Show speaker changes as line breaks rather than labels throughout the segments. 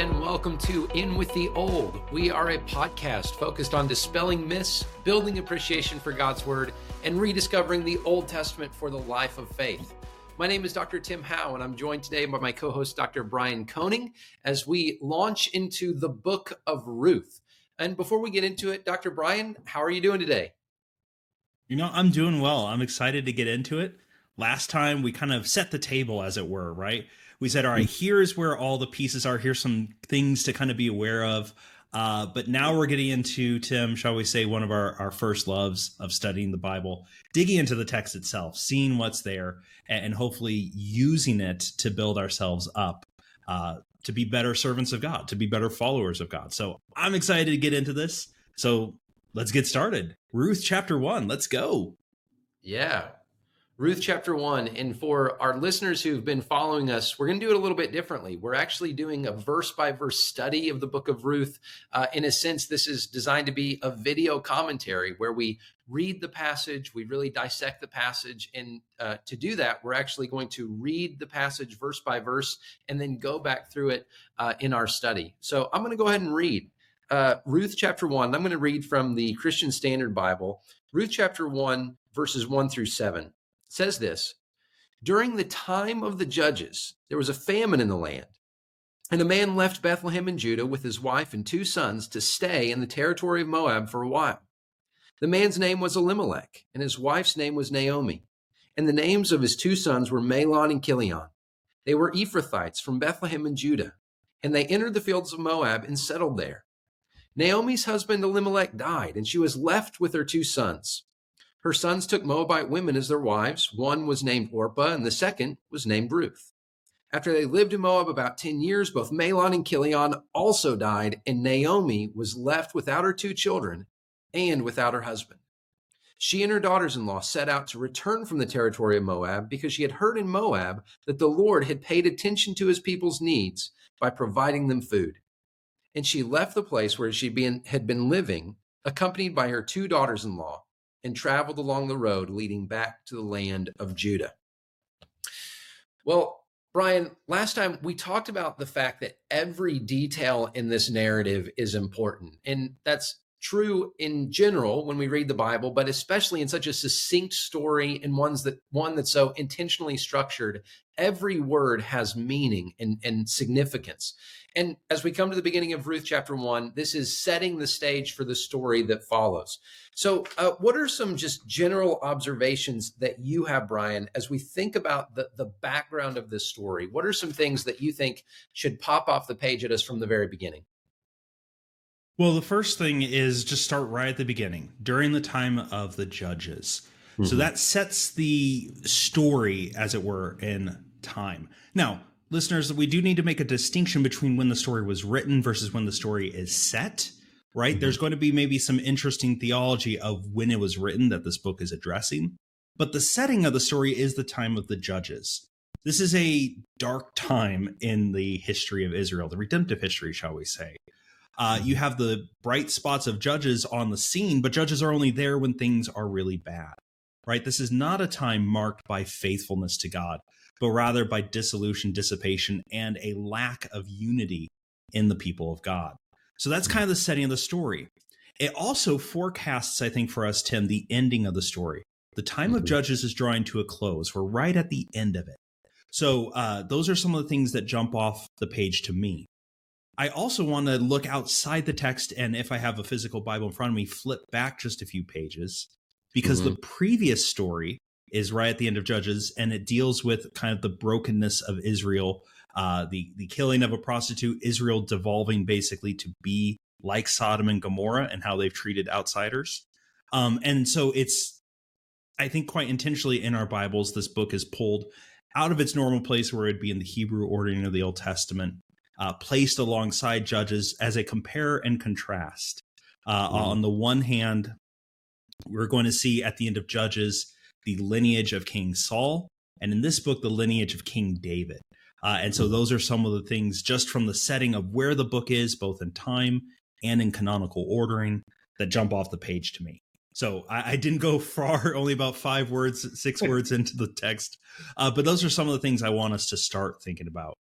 and welcome to In with the Old. We are a podcast focused on dispelling myths, building appreciation for God's Word, and rediscovering the Old Testament for the life of faith. My name is Dr. Tim Howe, and I'm joined today by my co host, Dr. Brian Koning, as we launch into the book of Ruth. And before we get into it, Dr. Brian, how are you doing today?
You know, I'm doing well. I'm excited to get into it. Last time we kind of set the table, as it were, right? We said, all right, mm. here's where all the pieces are. Here's some things to kind of be aware of. Uh, but now we're getting into, Tim, shall we say, one of our, our first loves of studying the Bible, digging into the text itself, seeing what's there, and, and hopefully using it to build ourselves up uh, to be better servants of God, to be better followers of God. So I'm excited to get into this. So let's get started. Ruth chapter one, let's go.
Yeah. Ruth chapter 1. And for our listeners who've been following us, we're going to do it a little bit differently. We're actually doing a verse by verse study of the book of Ruth. Uh, in a sense, this is designed to be a video commentary where we read the passage, we really dissect the passage. And uh, to do that, we're actually going to read the passage verse by verse and then go back through it uh, in our study. So I'm going to go ahead and read. Uh, Ruth chapter 1. I'm going to read from the Christian Standard Bible, Ruth chapter 1, verses 1 through 7 says this During the time of the judges, there was a famine in the land. And a man left Bethlehem in Judah with his wife and two sons to stay in the territory of Moab for a while. The man's name was Elimelech, and his wife's name was Naomi. And the names of his two sons were Mahlon and Chilion. They were Ephrathites from Bethlehem in Judah, and they entered the fields of Moab and settled there. Naomi's husband Elimelech died, and she was left with her two sons. Her sons took Moabite women as their wives. One was named Orpah, and the second was named Ruth. After they lived in Moab about 10 years, both Mahlon and Chilion also died, and Naomi was left without her two children and without her husband. She and her daughters in law set out to return from the territory of Moab because she had heard in Moab that the Lord had paid attention to his people's needs by providing them food. And she left the place where she had been living, accompanied by her two daughters in law and traveled along the road leading back to the land of Judah. Well, Brian, last time we talked about the fact that every detail in this narrative is important. And that's true in general when we read the Bible, but especially in such a succinct story and ones that one that's so intentionally structured, every word has meaning and, and significance. And as we come to the beginning of Ruth chapter one, this is setting the stage for the story that follows. So, uh, what are some just general observations that you have, Brian, as we think about the, the background of this story? What are some things that you think should pop off the page at us from the very beginning?
Well, the first thing is just start right at the beginning, during the time of the judges. Mm-hmm. So that sets the story, as it were, in time. Now, listeners, we do need to make a distinction between when the story was written versus when the story is set, right? Mm-hmm. There's going to be maybe some interesting theology of when it was written that this book is addressing. But the setting of the story is the time of the judges. This is a dark time in the history of Israel, the redemptive history, shall we say. Uh, you have the bright spots of judges on the scene, but judges are only there when things are really bad, right? This is not a time marked by faithfulness to God but rather by dissolution, dissipation, and a lack of unity in the people of God. So that's kind of the setting of the story. It also forecasts, I think, for us, Tim, the ending of the story. The time mm-hmm. of Judges is drawing to a close. We're right at the end of it. So uh, those are some of the things that jump off the page to me. I also want to look outside the text, and if I have a physical Bible in front of me, flip back just a few pages because mm-hmm. the previous story is right at the end of Judges, and it deals with kind of the brokenness of Israel, uh, the the killing of a prostitute, Israel devolving basically to be like Sodom and Gomorrah, and how they've treated outsiders. Um, and so it's, I think, quite intentionally in our Bibles, this book is pulled out of its normal place where it'd be in the Hebrew ordering of the Old Testament, uh, placed alongside Judges as a compare and contrast. Uh, mm. On the one hand, we're going to see at the end of Judges the lineage of King Saul, and in this book, the lineage of King David. Uh, and so those are some of the things just from the setting of where the book is, both in time and in canonical ordering, that jump off the page to me. So I, I didn't go far, only about five words, six words into the text. Uh, but those are some of the things I want us to start thinking about.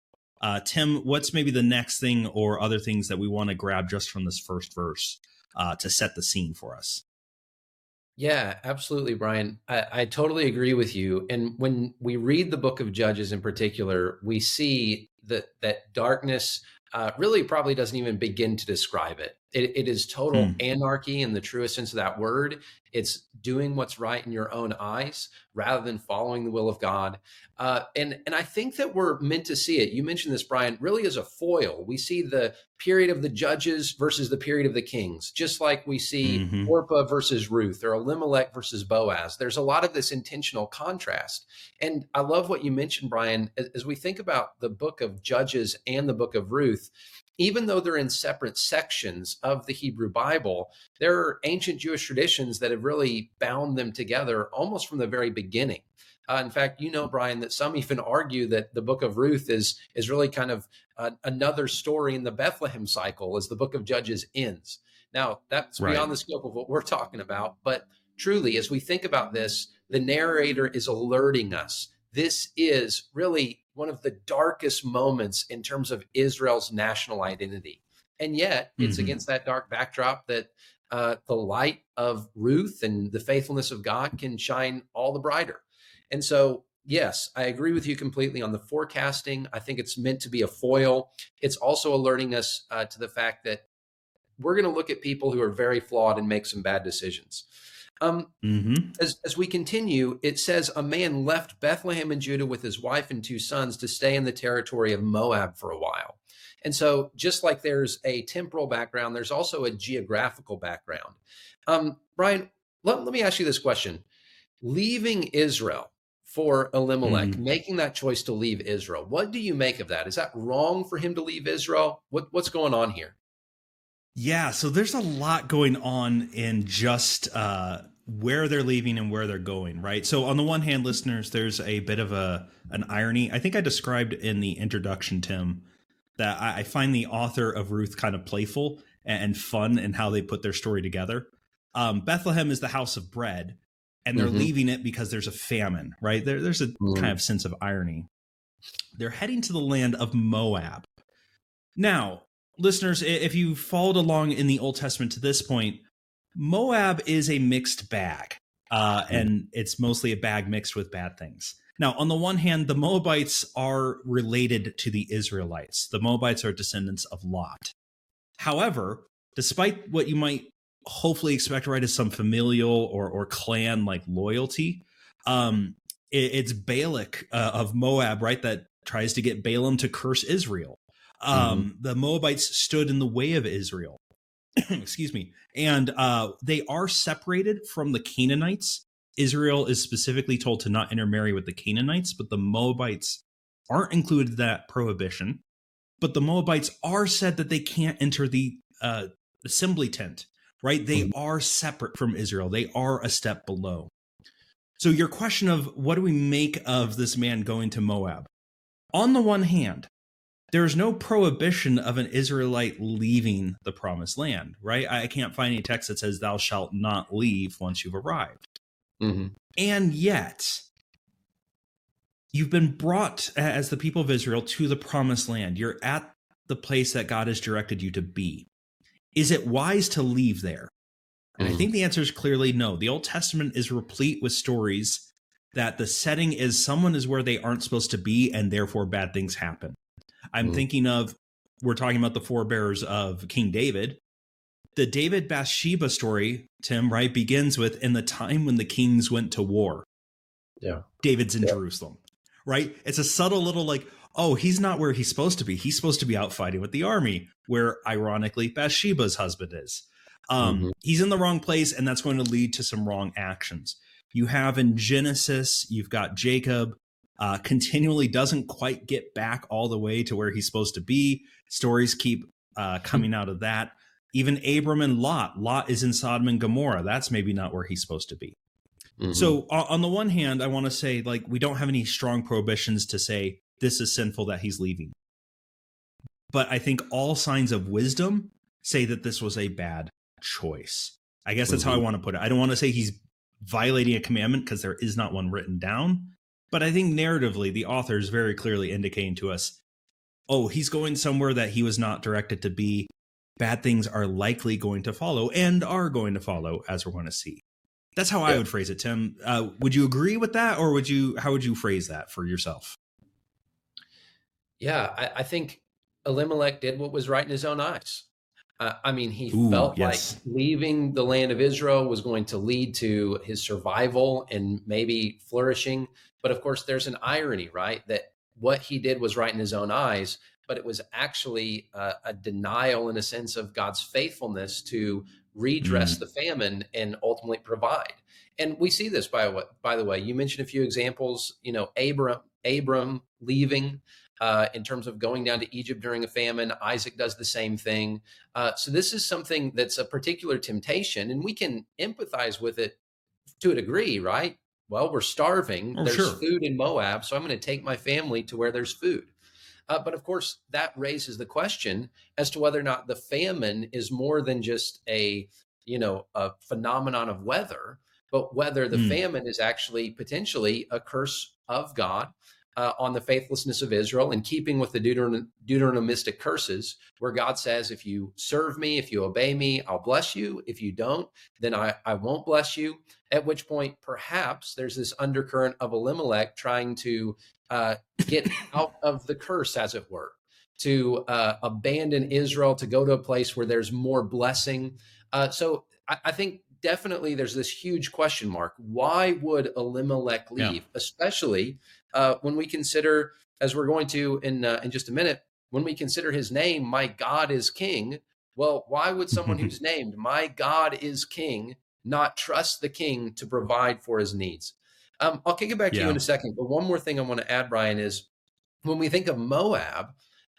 Uh, Tim, what's maybe the next thing or other things that we want to grab just from this first verse uh, to set the scene for us?
Yeah, absolutely, Brian. I, I, totally agree with you. And when we read the book of Judges in particular, we see that that darkness uh, really probably doesn't even begin to describe it. It, it is total hmm. anarchy in the truest sense of that word. It's doing what's right in your own eyes rather than following the will of God. Uh, and and I think that we're meant to see it. You mentioned this, Brian, really as a foil. We see the period of the judges versus the period of the kings, just like we see mm-hmm. Orpah versus Ruth or Elimelech versus Boaz. There's a lot of this intentional contrast. And I love what you mentioned, Brian, as, as we think about the book of Judges and the book of Ruth even though they're in separate sections of the Hebrew Bible, there are ancient Jewish traditions that have really bound them together almost from the very beginning. Uh, in fact, you know, Brian, that some even argue that the book of Ruth is is really kind of uh, another story in the Bethlehem cycle as the book of Judges ends. Now, that's right. beyond the scope of what we're talking about, but truly, as we think about this, the narrator is alerting us. This is really one of the darkest moments in terms of Israel's national identity. And yet, it's mm-hmm. against that dark backdrop that uh, the light of Ruth and the faithfulness of God can shine all the brighter. And so, yes, I agree with you completely on the forecasting. I think it's meant to be a foil. It's also alerting us uh, to the fact that we're going to look at people who are very flawed and make some bad decisions. Um, mm-hmm. as, as we continue, it says a man left Bethlehem in Judah with his wife and two sons to stay in the territory of Moab for a while. And so, just like there's a temporal background, there's also a geographical background. Um, Brian, let, let me ask you this question Leaving Israel for Elimelech, mm-hmm. making that choice to leave Israel, what do you make of that? Is that wrong for him to leave Israel? What, what's going on here?
Yeah, so there's a lot going on in just uh, where they're leaving and where they're going, right? So on the one hand, listeners, there's a bit of a an irony. I think I described in the introduction, Tim, that I, I find the author of Ruth kind of playful and, fun in how they put their story together. Um, Bethlehem is the house of bread, and they're mm-hmm. leaving it because there's a famine, right? There, there's a mm-hmm. kind of sense of irony. They're heading to the land of Moab. Now, listeners, if you followed along in the Old Testament to this point, Moab is a mixed bag, uh, hmm. and it's mostly a bag mixed with bad things. Now, on the one hand, the Moabites are related to the Israelites. The Moabites are descendants of Lot. However, despite what you might hopefully expect, right, as some familial or, or clan like loyalty, um, it, it's Balak uh, of Moab, right, that tries to get Balaam to curse Israel. Um, mm-hmm. The Moabites stood in the way of Israel. Excuse me. And uh, they are separated from the Canaanites. Israel is specifically told to not intermarry with the Canaanites, but the Moabites aren't included in that prohibition. But the Moabites are said that they can't enter the uh, assembly tent, right? They mm-hmm. are separate from Israel, they are a step below. So, your question of what do we make of this man going to Moab? On the one hand, there is no prohibition of an Israelite leaving the promised land, right? I can't find any text that says, Thou shalt not leave once you've arrived. Mm-hmm. And yet, you've been brought as the people of Israel to the promised land. You're at the place that God has directed you to be. Is it wise to leave there? And mm-hmm. I think the answer is clearly no. The Old Testament is replete with stories that the setting is someone is where they aren't supposed to be, and therefore bad things happen. I'm mm. thinking of we're talking about the forebears of King David. The David Bathsheba story, Tim, right, begins with in the time when the kings went to war.
Yeah.
David's in
yeah.
Jerusalem. Right? It's a subtle little like, oh, he's not where he's supposed to be. He's supposed to be out fighting with the army, where ironically Bathsheba's husband is. Um, mm-hmm. He's in the wrong place, and that's going to lead to some wrong actions. You have in Genesis, you've got Jacob uh, continually doesn't quite get back all the way to where he's supposed to be. Stories keep uh, coming out of that. Even Abram and Lot. Lot is in Sodom and Gomorrah. That's maybe not where he's supposed to be. Mm-hmm. So, on the one hand, I want to say, like, we don't have any strong prohibitions to say this is sinful that he's leaving. But I think all signs of wisdom say that this was a bad choice. I guess that's mm-hmm. how I mm-hmm. want to put it. I don't want to say he's violating a commandment because there is not one written down, but I think narratively, the author is very clearly indicating to us oh, he's going somewhere that he was not directed to be. Bad things are likely going to follow and are going to follow, as we're going to see. That's how yeah. I would phrase it, Tim. Uh, would you agree with that, or would you? How would you phrase that for yourself?
Yeah, I, I think Elimelech did what was right in his own eyes. Uh, I mean, he Ooh, felt yes. like leaving the land of Israel was going to lead to his survival and maybe flourishing. But of course, there's an irony, right? That what he did was right in his own eyes, but it was actually uh, a denial, in a sense, of God's faithfulness to redress mm. the famine and ultimately provide. And we see this by what, by the way, you mentioned a few examples. You know, Abram, Abram leaving uh, in terms of going down to Egypt during a famine. Isaac does the same thing. Uh, so this is something that's a particular temptation, and we can empathize with it to a degree, right? Well, we're starving. Oh, there's sure. food in Moab, so I'm going to take my family to where there's food. Uh, but of course, that raises the question as to whether or not the famine is more than just a you know a phenomenon of weather, but whether the mm. famine is actually potentially a curse of God uh, on the faithlessness of Israel, in keeping with the Deuteron- Deuteronomistic curses, where God says, If you serve me, if you obey me, I'll bless you. If you don't, then I, I won't bless you. At which point, perhaps there's this undercurrent of Elimelech trying to uh, get out of the curse, as it were, to uh, abandon Israel, to go to a place where there's more blessing. Uh, so I, I think definitely there's this huge question mark. Why would Elimelech leave, yeah. especially uh, when we consider, as we're going to in uh, in just a minute, when we consider his name, my God is King. Well, why would someone who's named my God is King not trust the King to provide for his needs? Um, I'll kick it back to yeah. you in a second, but one more thing I want to add, Brian, is when we think of Moab,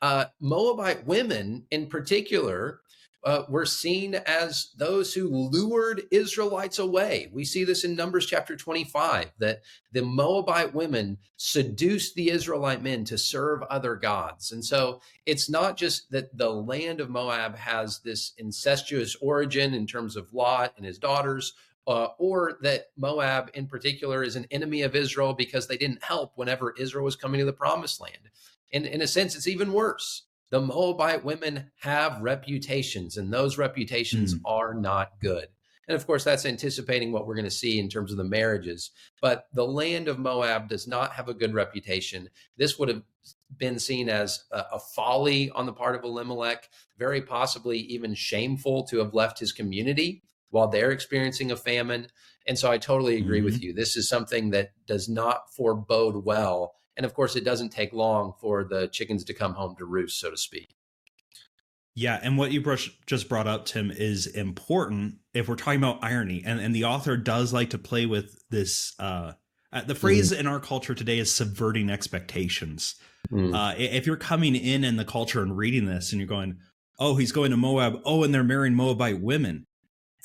uh, Moabite women in particular uh, were seen as those who lured Israelites away. We see this in Numbers chapter 25 that the Moabite women seduced the Israelite men to serve other gods. And so it's not just that the land of Moab has this incestuous origin in terms of Lot and his daughters. Uh, or that Moab in particular is an enemy of Israel because they didn't help whenever Israel was coming to the promised land. And in a sense, it's even worse the Moabite women have reputations, and those reputations mm. are not good. And of course, that's anticipating what we're going to see in terms of the marriages. But the land of Moab does not have a good reputation. This would have been seen as a, a folly on the part of Elimelech, very possibly even shameful to have left his community while they're experiencing a famine. And so I totally agree mm-hmm. with you. This is something that does not forebode well and of course, it doesn't take long for the chickens to come home to roost, so to speak.
Yeah, and what you just brought up, Tim, is important if we're talking about irony. And, and the author does like to play with this. Uh, uh the phrase mm. in our culture today is subverting expectations. Mm. Uh, if you're coming in in the culture and reading this and you're going, oh, he's going to Moab. Oh, and they're marrying Moabite women.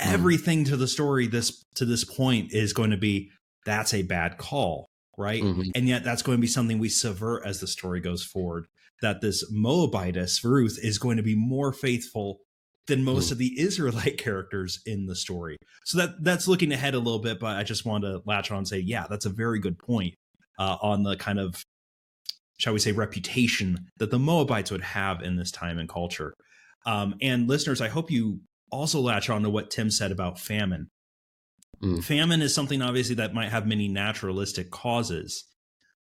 Mm. Everything to the story this to this point is going to be that's a bad call right? Mm-hmm. And yet that's going to be something we subvert as the story goes forward. That this Moabitess Ruth is going to be more faithful than most mm-hmm. of the Israelite characters in the story. So that that's looking ahead a little bit, but I just want to latch on and say, yeah, that's a very good point uh, on the kind of shall we say reputation that the Moabites would have in this time and culture. Um, and listeners, I hope you also latch on to what Tim said about famine. Mm. Famine is something obviously that might have many naturalistic causes.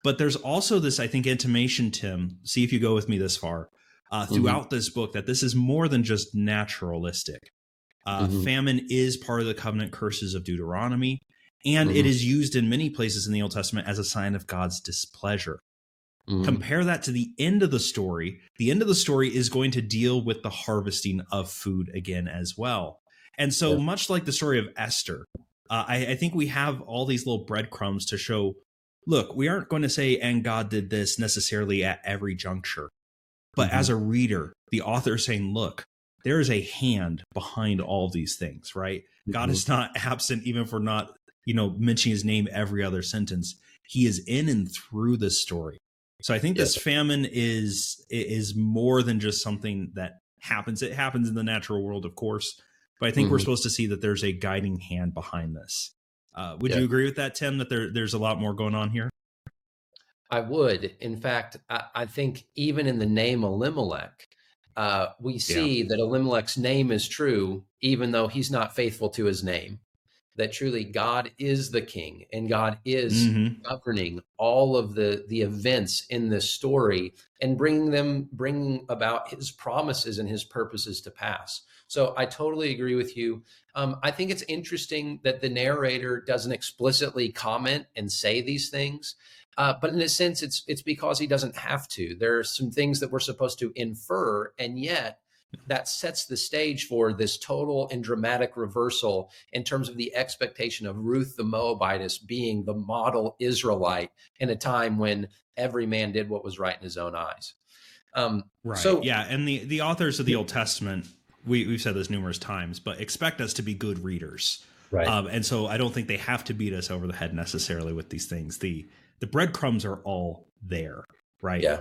But there's also this, I think, intimation, Tim, see if you go with me this far, uh, mm-hmm. throughout mm-hmm. this book that this is more than just naturalistic. Uh, mm-hmm. Famine is part of the covenant curses of Deuteronomy, and mm-hmm. it is used in many places in the Old Testament as a sign of God's displeasure. Mm-hmm. Compare that to the end of the story. The end of the story is going to deal with the harvesting of food again as well. And so, yeah. much like the story of Esther, uh, I, I think we have all these little breadcrumbs to show look, we aren't going to say, and God did this necessarily at every juncture. But mm-hmm. as a reader, the author is saying, look, there is a hand behind all these things, right? Mm-hmm. God is not absent even for not, you know, mentioning his name every other sentence. He is in and through this story. So I think yes. this famine is is more than just something that happens. It happens in the natural world, of course, but I think mm-hmm. we're supposed to see that there's a guiding hand behind this. Uh, would yeah. you agree with that, Tim? That there there's a lot more going on here?
I would. In fact, I, I think even in the name Elimelech, uh, we see yeah. that Elimelech's name is true, even though he's not faithful to his name. That truly God is the king and God is mm-hmm. governing all of the the events in this story and bringing them bringing about His promises and His purposes to pass. So I totally agree with you. Um, I think it's interesting that the narrator doesn't explicitly comment and say these things. Uh, but in a sense, it's it's because he doesn't have to. There are some things that we're supposed to infer, and yet that sets the stage for this total and dramatic reversal in terms of the expectation of Ruth the Moabitess being the model Israelite in a time when every man did what was right in his own eyes.
Um, right. So yeah, and the the authors of the Old Testament, we we've said this numerous times, but expect us to be good readers. Right. Um, and so I don't think they have to beat us over the head necessarily with these things. The the breadcrumbs are all there, right?
Yeah.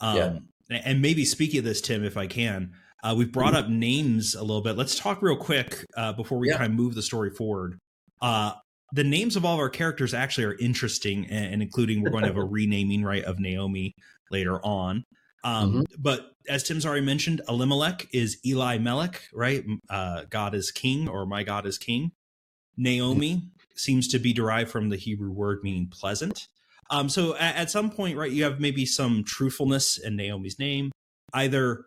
Um,
yeah. And maybe speaking of this, Tim, if I can, uh, we've brought up names a little bit. Let's talk real quick uh, before we yeah. kind of move the story forward. Uh, the names of all of our characters actually are interesting, and, and including we're going to have a renaming right of Naomi later on. Um, mm-hmm. But as Tim's already mentioned, Elimelech is Eli Melech, right? Uh, God is king, or my God is king. Naomi seems to be derived from the Hebrew word meaning pleasant. Um, so at, at, some point, right, you have maybe some truthfulness in Naomi's name, either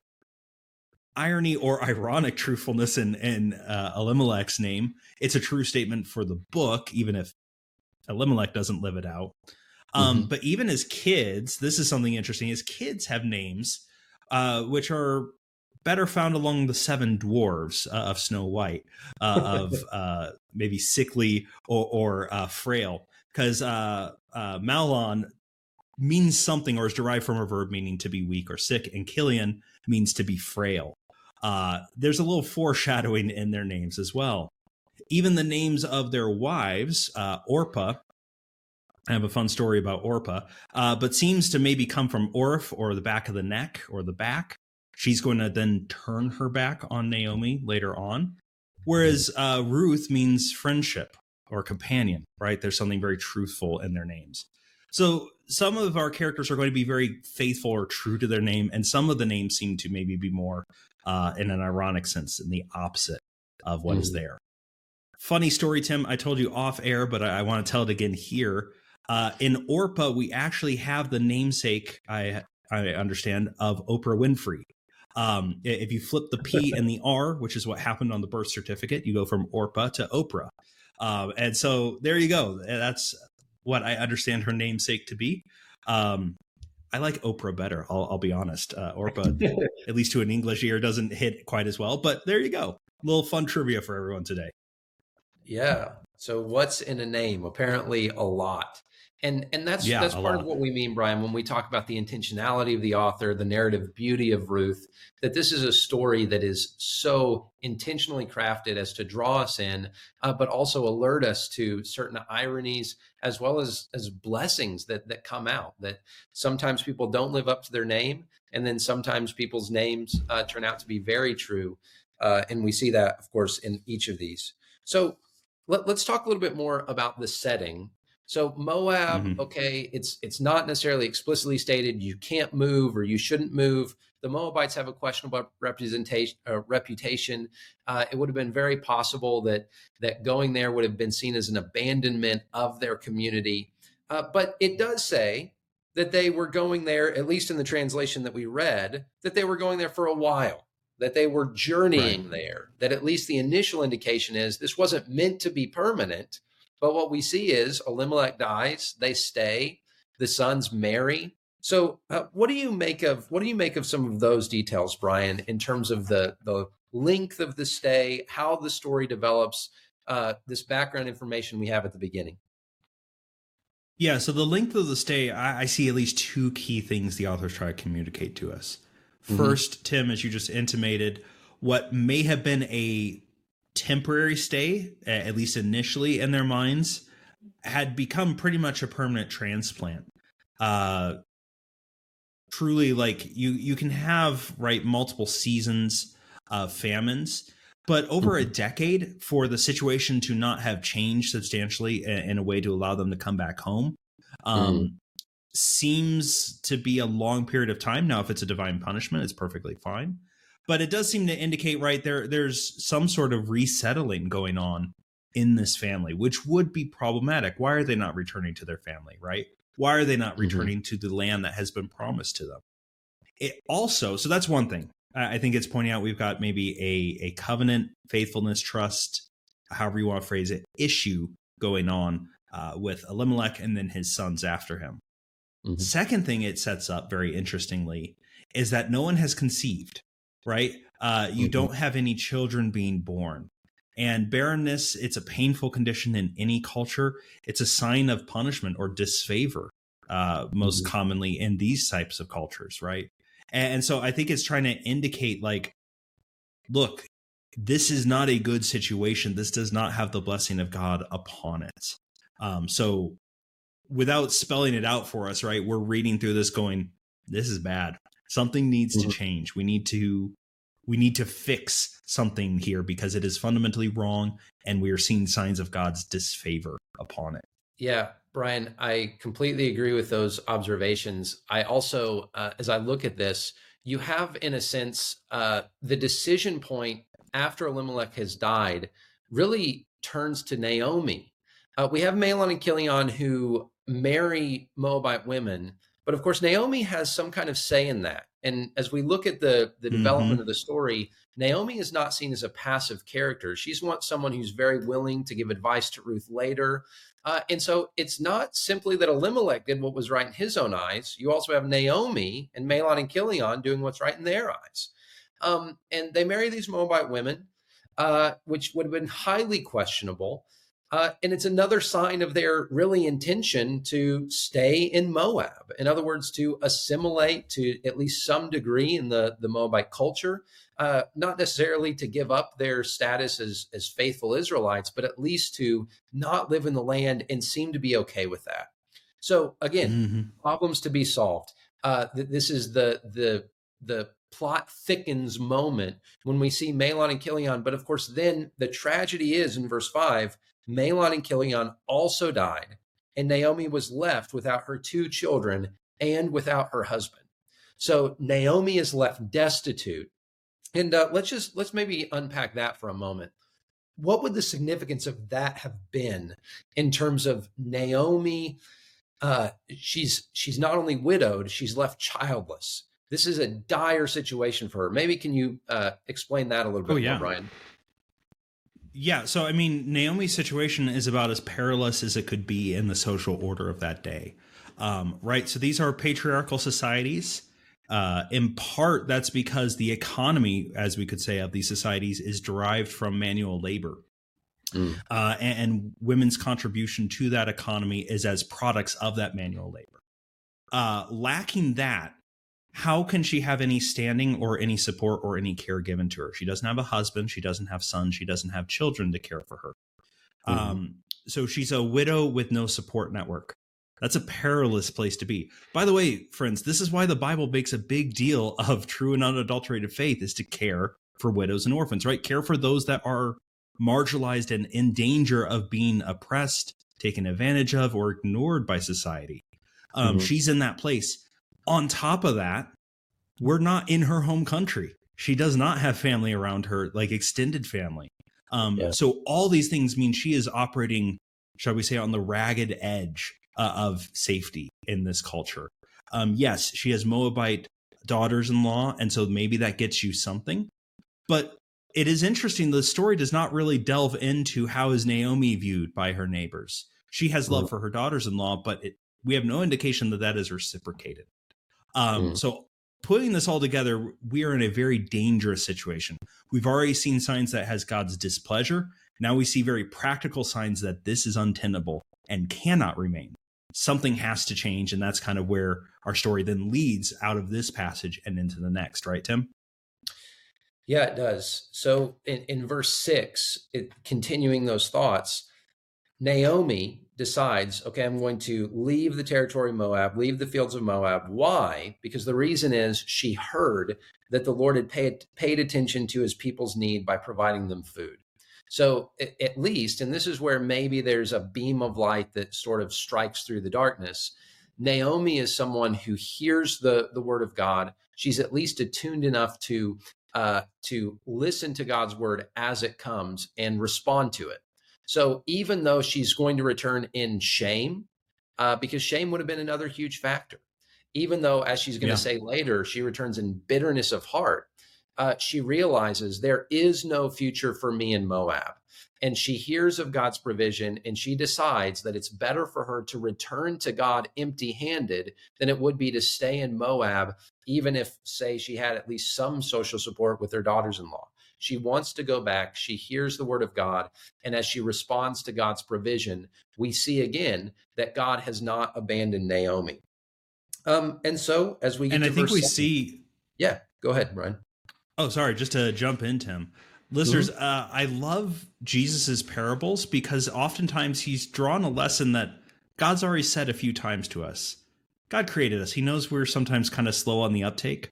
irony or ironic truthfulness in, in uh, Elimelech's name. It's a true statement for the book, even if Elimelech doesn't live it out. Um, mm-hmm. But even as kids, this is something interesting. As kids have names uh, which are better found along the seven dwarves uh, of Snow White, uh, of uh, maybe sickly or, or uh, frail because uh, uh, Mahlon means something or is derived from a verb meaning to be weak or sick, and Chilion means to be frail. Uh, there's a little foreshadowing in their names as well. Even the names of their wives, uh, Orpah, I have a fun story about Orpah, uh, but seems to maybe come from Orph or the back of the neck or the back. She's going to then turn her back on Naomi later on. Whereas uh, Ruth means friendship or companion, right? There's something very truthful in their names. So some of our characters are going to be very faithful or true to their name, and some of the names seem to maybe be more uh, in an ironic sense, in the opposite of what mm. is there. Funny story, Tim. I told you off air, but I, I want to tell it again here. Uh, in Orpah, we actually have the namesake. I I understand of Oprah Winfrey. Um, if you flip the P and the R, which is what happened on the birth certificate, you go from Orpah to Oprah. Um, and so there you go. That's what I understand her namesake to be. Um, I like Oprah better. I'll, I'll be honest. Uh, Orpah, at least to an English ear, doesn't hit quite as well. But there you go. A little fun trivia for everyone today.
Yeah. So what's in a name? Apparently, a lot and and that's yeah, that's part of what we mean brian when we talk about the intentionality of the author the narrative beauty of ruth that this is a story that is so intentionally crafted as to draw us in uh, but also alert us to certain ironies as well as as blessings that that come out that sometimes people don't live up to their name and then sometimes people's names uh, turn out to be very true uh, and we see that of course in each of these. So let, us talk a little bit more about the setting so Moab, mm-hmm. okay, it's it's not necessarily explicitly stated you can't move or you shouldn't move. The Moabites have a questionable representation uh, reputation. Uh, it would have been very possible that that going there would have been seen as an abandonment of their community. Uh, but it does say that they were going there, at least in the translation that we read, that they were going there for a while, that they were journeying right. there. That at least the initial indication is this wasn't meant to be permanent but what we see is Elimelech dies, they stay, the sons marry. So, uh, what do you make of what do you make of some of those details, Brian, in terms of the the length of the stay, how the story develops, uh, this background information we have at the beginning?
Yeah, so the length of the stay, I, I see at least two key things the authors try to communicate to us. 1st mm-hmm. Tim, as you just intimated, what may have been a temporary stay, at least initially in their minds, had become pretty much a permanent transplant. Uh, truly, like you, you can have right multiple seasons of famines, but over a mm-hmm. decade for the situation to not have changed substantially in, in a way to allow them to come back home. Um, mm. seems to be a long period of time. Now, if it's a divine punishment, it's perfectly fine. But it does seem to indicate, right, there there's some sort of resettling going on in this family, which would be problematic. Why are they not returning to their family, right? Why are they not mm-hmm. returning mm-hmm. to the land that has been promised to them? It also, so that's one thing. I think it's pointing out we've got maybe a, a covenant, faithfulness, trust, however you want to phrase it, issue going on uh, with Elimelech and then his sons after him. Mm-hmm. Second thing it sets up very interestingly is that no one has conceived, right? Uh, you mm-hmm. don't have any children being born. And barrenness, it's a painful condition in any culture. It's a sign of punishment or disfavor, uh, most mm-hmm. commonly in these types of cultures, right? And, and so I think it's trying to indicate, like, look, this is not a good situation. This does not have the blessing of God upon it. Um, so without spelling it out for us, right? We're reading through this going, this is bad. Something needs mm-hmm. to change. We need to we need to fix something here because it is fundamentally wrong and we are seeing signs of God's disfavor upon it.
Yeah, Brian, I completely agree with those observations. I also, uh, as I look at this, you have, in a sense, uh, the decision point after Elimelech has died really turns to Naomi. Uh, we have Mahlon and Chilion who marry Moabite women. But of course, Naomi has some kind of say in that. And as we look at the the mm-hmm. development of the story, Naomi is not seen as a passive character. She's want someone who's very willing to give advice to Ruth later. Uh, and so it's not simply that Elimelech did what was right in his own eyes. You also have Naomi and Mahlon and Chilion doing what's right in their eyes. Um, and they marry these Moabite women, uh, which would have been highly questionable. Uh, and it's another sign of their really intention to stay in Moab. In other words, to assimilate to at least some degree in the, the Moabite culture, uh, not necessarily to give up their status as, as faithful Israelites, but at least to not live in the land and seem to be okay with that. So again, mm-hmm. problems to be solved. Uh, th- this is the the the plot thickens moment when we see Mahlon and Chilion. But of course, then the tragedy is in verse five Mahlon and Chilion also died, and Naomi was left without her two children and without her husband. So Naomi is left destitute. And uh, let's just let's maybe unpack that for a moment. What would the significance of that have been in terms of Naomi? Uh, she's she's not only widowed, she's left childless. This is a dire situation for her. Maybe can you uh, explain that a little bit oh, yeah. more, Brian?
Yeah, so I mean, Naomi's situation is about as perilous as it could be in the social order of that day, um, right? So these are patriarchal societies. Uh, in part, that's because the economy, as we could say, of these societies is derived from manual labor. Mm. Uh, and, and, women's contribution to that economy is as products of that manual labor. Uh, lacking that, how can she have any standing or any support or any care given to her? She doesn't have a husband, she doesn't have sons, she doesn't have children to care for her. Mm-hmm. Um, so she's a widow with no support network. That's a perilous place to be. By the way, friends, this is why the Bible makes a big deal of true and unadulterated faith is to care for widows and orphans, right? Care for those that are marginalized and in danger of being oppressed, taken advantage of, or ignored by society. Um, mm-hmm. She's in that place on top of that, we're not in her home country. She does not have family around her, like extended family. Um, yeah. So all these things mean she is operating, shall we say, on the ragged edge uh, of safety in this culture. Um, yes, she has Moabite daughters-in-law, and so maybe that gets you something. But it is interesting. The story does not really delve into how is Naomi viewed by her neighbors. She has love mm-hmm. for her daughters-in-law, but it, we have no indication that that is reciprocated. Um, mm. So putting this all together, we are in a very dangerous situation. We've already seen signs that has God's displeasure. Now we see very practical signs that this is untenable and cannot remain. Something has to change, and that's kind of where our story then leads out of this passage and into the next, right, Tim?
Yeah, it does. So in, in verse six, it, continuing those thoughts, Naomi decides, okay, I'm going to leave the territory of Moab, leave the fields of Moab. Why? Because the reason is she heard that the Lord had paid, paid attention to his people's need by providing them food. So at least, and this is where maybe there's a beam of light that sort of strikes through the darkness. Naomi is someone who hears the the word of God. She's at least attuned enough to uh, to listen to God's word as it comes and respond to it. So even though she's going to return in shame, uh, because shame would have been another huge factor, even though, as she's going to yeah. say later, she returns in bitterness of heart, uh, she realizes there is no future for me in Moab. And she hears of God's provision and she decides that it's better for her to return to God empty handed than it would be to stay in Moab, even if, say, she had at least some social support with her daughters in law. She wants to go back. She hears the word of God. And as she responds to God's provision, we see again that God has not abandoned Naomi. Um, and so as we
and I think we seven, see,
yeah, go ahead, Brian.
Oh, sorry, just to jump in, Tim. Listeners, mm-hmm. uh, I love Jesus's parables because oftentimes he's drawn a lesson that God's already said a few times to us. God created us. He knows we're sometimes kind of slow on the uptake.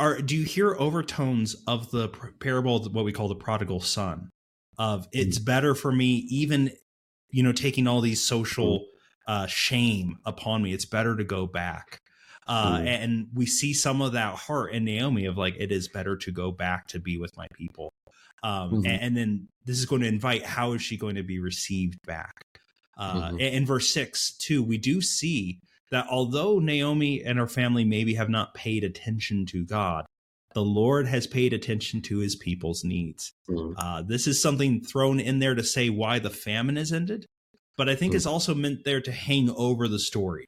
Are do you hear overtones of the parable, what we call the prodigal son? Of it's mm-hmm. better for me, even you know, taking all these social mm-hmm. uh, shame upon me. It's better to go back. Uh, mm. And we see some of that heart in Naomi of like, it is better to go back to be with my people. Um, mm-hmm. and, and, then this is going to invite how is she going to be received back? Uh, mm-hmm. In verse six, too, we do see that although Naomi and her family maybe have not paid attention to God, the Lord has paid attention to his people's needs. Mm-hmm. Uh, this is something thrown in there to say why the famine is ended, but I think mm-hmm. it's also meant there to hang over the story.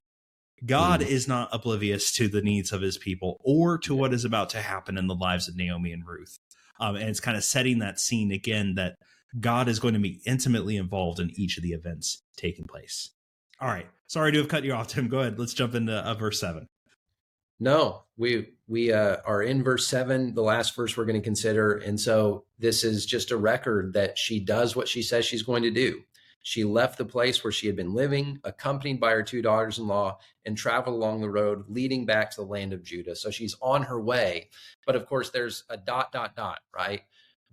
God mm. is not oblivious to the needs of his people or to what is about to happen in the lives of Naomi and Ruth. Um, and it's kind of setting that scene again that God is going to be intimately involved in each of the events taking place. All right. Sorry to have cut you off, Tim. Go ahead. Let's jump into uh, verse seven.
No, we we uh, are in verse seven, the last verse we're going to consider, and so this is just a record that she does what she says she's going to do. She left the place where she had been living, accompanied by her two daughters in law, and traveled along the road leading back to the land of Judah. So she's on her way. But of course, there's a dot, dot, dot, right?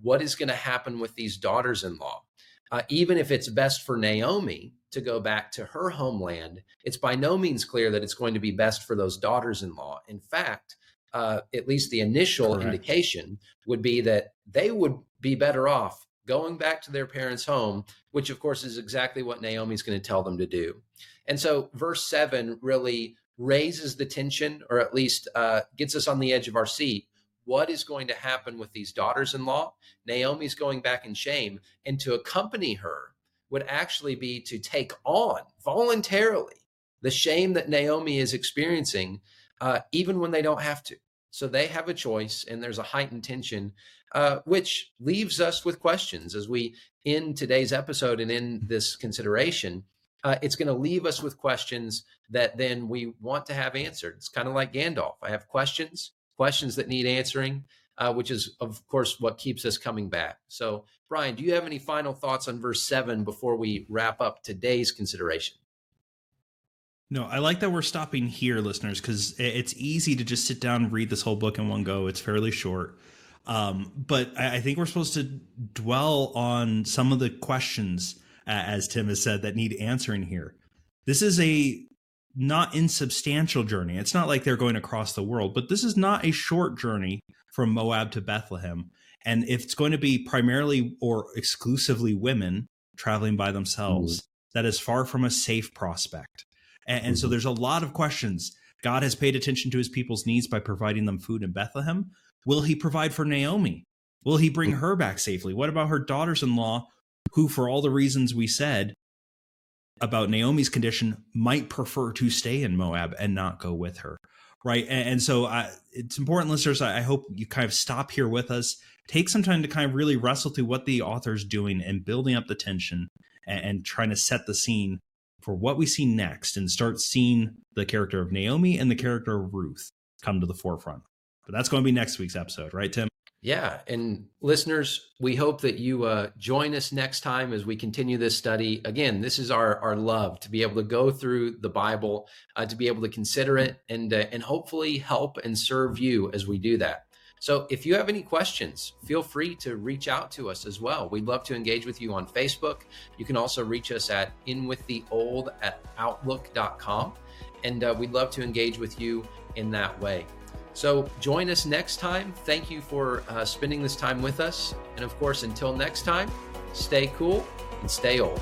What is going to happen with these daughters in law? Uh, even if it's best for Naomi to go back to her homeland, it's by no means clear that it's going to be best for those daughters in law. In fact, uh, at least the initial Correct. indication would be that they would be better off going back to their parents' home, which of course is exactly what Naomi's going to tell them to do. And so verse seven really raises the tension, or at least uh, gets us on the edge of our seat. What is going to happen with these daughters in law? Naomi's going back in shame, and to accompany her would actually be to take on voluntarily the shame that Naomi is experiencing, uh, even when they don't have to. So they have a choice, and there's a heightened tension uh, which leaves us with questions as we end today's episode and in this consideration. Uh, it's going to leave us with questions that then we want to have answered. It's kind of like Gandalf. I have questions, questions that need answering, uh, which is, of course, what keeps us coming back. So, Brian, do you have any final thoughts on verse seven before we wrap up today's consideration?
No, I like that we're stopping here, listeners, because it's easy to just sit down and read this whole book in one go. It's fairly short. Um, but I, think we're supposed to dwell on some of the questions, as Tim has said, that need answering here. This is a not insubstantial journey. It's not like they're going across the world, but this is not a short journey from Moab to Bethlehem. And if it's going to be primarily or exclusively women traveling by themselves, mm-hmm. that is far from a safe prospect. And, and mm-hmm. so there's a lot of questions. God has paid attention to his people's needs by providing them food in Bethlehem, Will he provide for Naomi? Will he bring her back safely? What about her daughters in law, who, for all the reasons we said about Naomi's condition, might prefer to stay in Moab and not go with her? Right. And, and so I, it's important, listeners. I, I hope you kind of stop here with us, take some time to kind of really wrestle through what the author's doing and building up the tension and, and trying to set the scene for what we see next and start seeing the character of Naomi and the character of Ruth come to the forefront. But that's going to be next week's episode, right, Tim?
Yeah. And listeners, we hope that you uh, join us next time as we continue this study. Again, this is our, our love to be able to go through the Bible, uh, to be able to consider it, and, uh, and hopefully help and serve you as we do that. So if you have any questions, feel free to reach out to us as well. We'd love to engage with you on Facebook. You can also reach us at inwiththeold at outlook.com. and uh, we'd love to engage with you in that way. So join us next time. Thank you for uh, spending this time with us. And of course, until next time, stay cool and stay old.